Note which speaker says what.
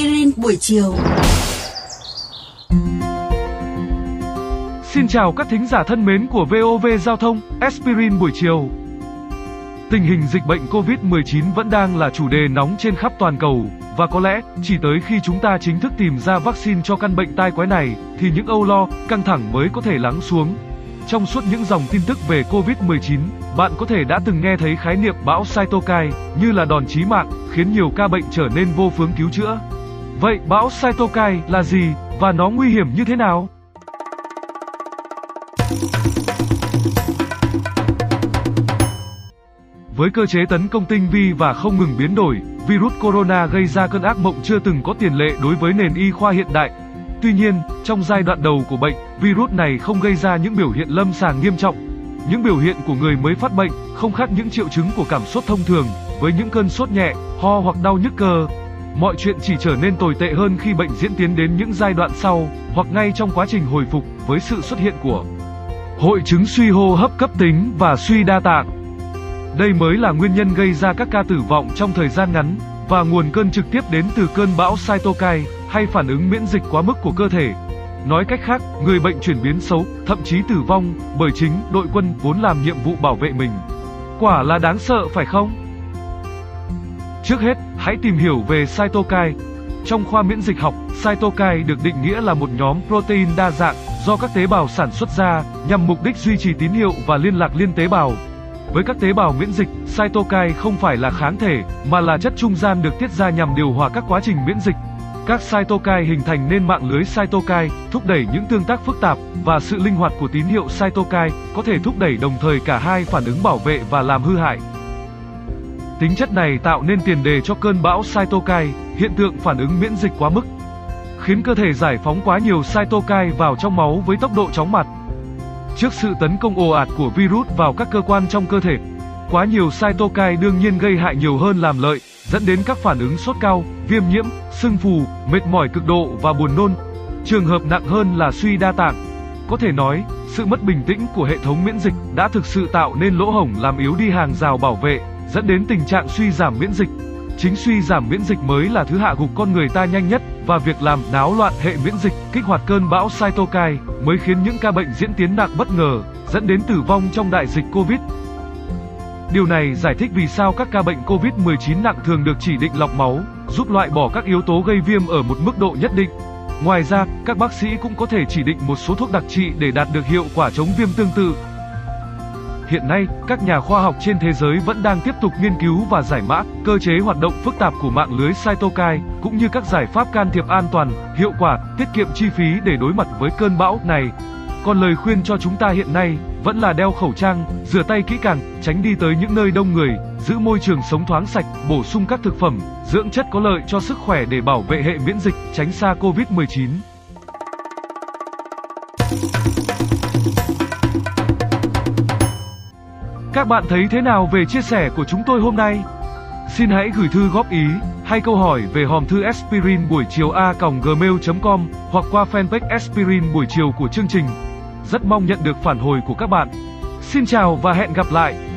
Speaker 1: aspirin buổi chiều.
Speaker 2: Xin chào các thính giả thân mến của VOV Giao thông, Aspirin buổi chiều. Tình hình dịch bệnh COVID-19 vẫn đang là chủ đề nóng trên khắp toàn cầu, và có lẽ chỉ tới khi chúng ta chính thức tìm ra vaccine cho căn bệnh tai quái này, thì những âu lo, căng thẳng mới có thể lắng xuống. Trong suốt những dòng tin tức về COVID-19, bạn có thể đã từng nghe thấy khái niệm bão cytokine như là đòn chí mạng, khiến nhiều ca bệnh trở nên vô phương cứu chữa. Vậy bão cytokine là gì và nó nguy hiểm như thế nào? Với cơ chế tấn công tinh vi và không ngừng biến đổi, virus corona gây ra cơn ác mộng chưa từng có tiền lệ đối với nền y khoa hiện đại. Tuy nhiên, trong giai đoạn đầu của bệnh, virus này không gây ra những biểu hiện lâm sàng nghiêm trọng. Những biểu hiện của người mới phát bệnh không khác những triệu chứng của cảm sốt thông thường, với những cơn sốt nhẹ, ho hoặc đau nhức cơ. Mọi chuyện chỉ trở nên tồi tệ hơn khi bệnh diễn tiến đến những giai đoạn sau, hoặc ngay trong quá trình hồi phục với sự xuất hiện của hội chứng suy hô hấp cấp tính và suy đa tạng. Đây mới là nguyên nhân gây ra các ca tử vong trong thời gian ngắn và nguồn cơn trực tiếp đến từ cơn bão cytokine hay phản ứng miễn dịch quá mức của cơ thể. Nói cách khác, người bệnh chuyển biến xấu, thậm chí tử vong bởi chính đội quân vốn làm nhiệm vụ bảo vệ mình. Quả là đáng sợ phải không? Trước hết, hãy tìm hiểu về cytokine. Trong khoa miễn dịch học, cytokine được định nghĩa là một nhóm protein đa dạng do các tế bào sản xuất ra nhằm mục đích duy trì tín hiệu và liên lạc liên tế bào. Với các tế bào miễn dịch, cytokine không phải là kháng thể, mà là chất trung gian được tiết ra nhằm điều hòa các quá trình miễn dịch. Các cytokine hình thành nên mạng lưới cytokine, thúc đẩy những tương tác phức tạp và sự linh hoạt của tín hiệu cytokine có thể thúc đẩy đồng thời cả hai phản ứng bảo vệ và làm hư hại. Tính chất này tạo nên tiền đề cho cơn bão cytokine, hiện tượng phản ứng miễn dịch quá mức, khiến cơ thể giải phóng quá nhiều cytokine vào trong máu với tốc độ chóng mặt. Trước sự tấn công ồ ạt của virus vào các cơ quan trong cơ thể, quá nhiều cytokine đương nhiên gây hại nhiều hơn làm lợi, dẫn đến các phản ứng sốt cao, viêm nhiễm, sưng phù, mệt mỏi cực độ và buồn nôn. Trường hợp nặng hơn là suy đa tạng. Có thể nói, sự mất bình tĩnh của hệ thống miễn dịch đã thực sự tạo nên lỗ hổng làm yếu đi hàng rào bảo vệ, dẫn đến tình trạng suy giảm miễn dịch. Chính suy giảm miễn dịch mới là thứ hạ gục con người ta nhanh nhất và việc làm náo loạn hệ miễn dịch, kích hoạt cơn bão cytokine mới khiến những ca bệnh diễn tiến nặng bất ngờ, dẫn đến tử vong trong đại dịch Covid. Điều này giải thích vì sao các ca bệnh Covid-19 nặng thường được chỉ định lọc máu, giúp loại bỏ các yếu tố gây viêm ở một mức độ nhất định. Ngoài ra, các bác sĩ cũng có thể chỉ định một số thuốc đặc trị để đạt được hiệu quả chống viêm tương tự. Hiện nay, các nhà khoa học trên thế giới vẫn đang tiếp tục nghiên cứu và giải mã cơ chế hoạt động phức tạp của mạng lưới cytokine, cũng như các giải pháp can thiệp an toàn, hiệu quả, tiết kiệm chi phí để đối mặt với cơn bão này. Còn lời khuyên cho chúng ta hiện nay vẫn là đeo khẩu trang, rửa tay kỹ càng, tránh đi tới những nơi đông người, giữ môi trường sống thoáng sạch, bổ sung các thực phẩm, dưỡng chất có lợi cho sức khỏe để bảo vệ hệ miễn dịch, tránh xa Covid-19. Các bạn thấy thế nào về chia sẻ của chúng tôi hôm nay? Xin hãy gửi thư góp ý, hay câu hỏi về hòm thư aspirin buổi chiều a.gmail.com hoặc qua fanpage aspirin buổi chiều của chương trình. Rất mong nhận được phản hồi của các bạn. Xin chào và hẹn gặp lại!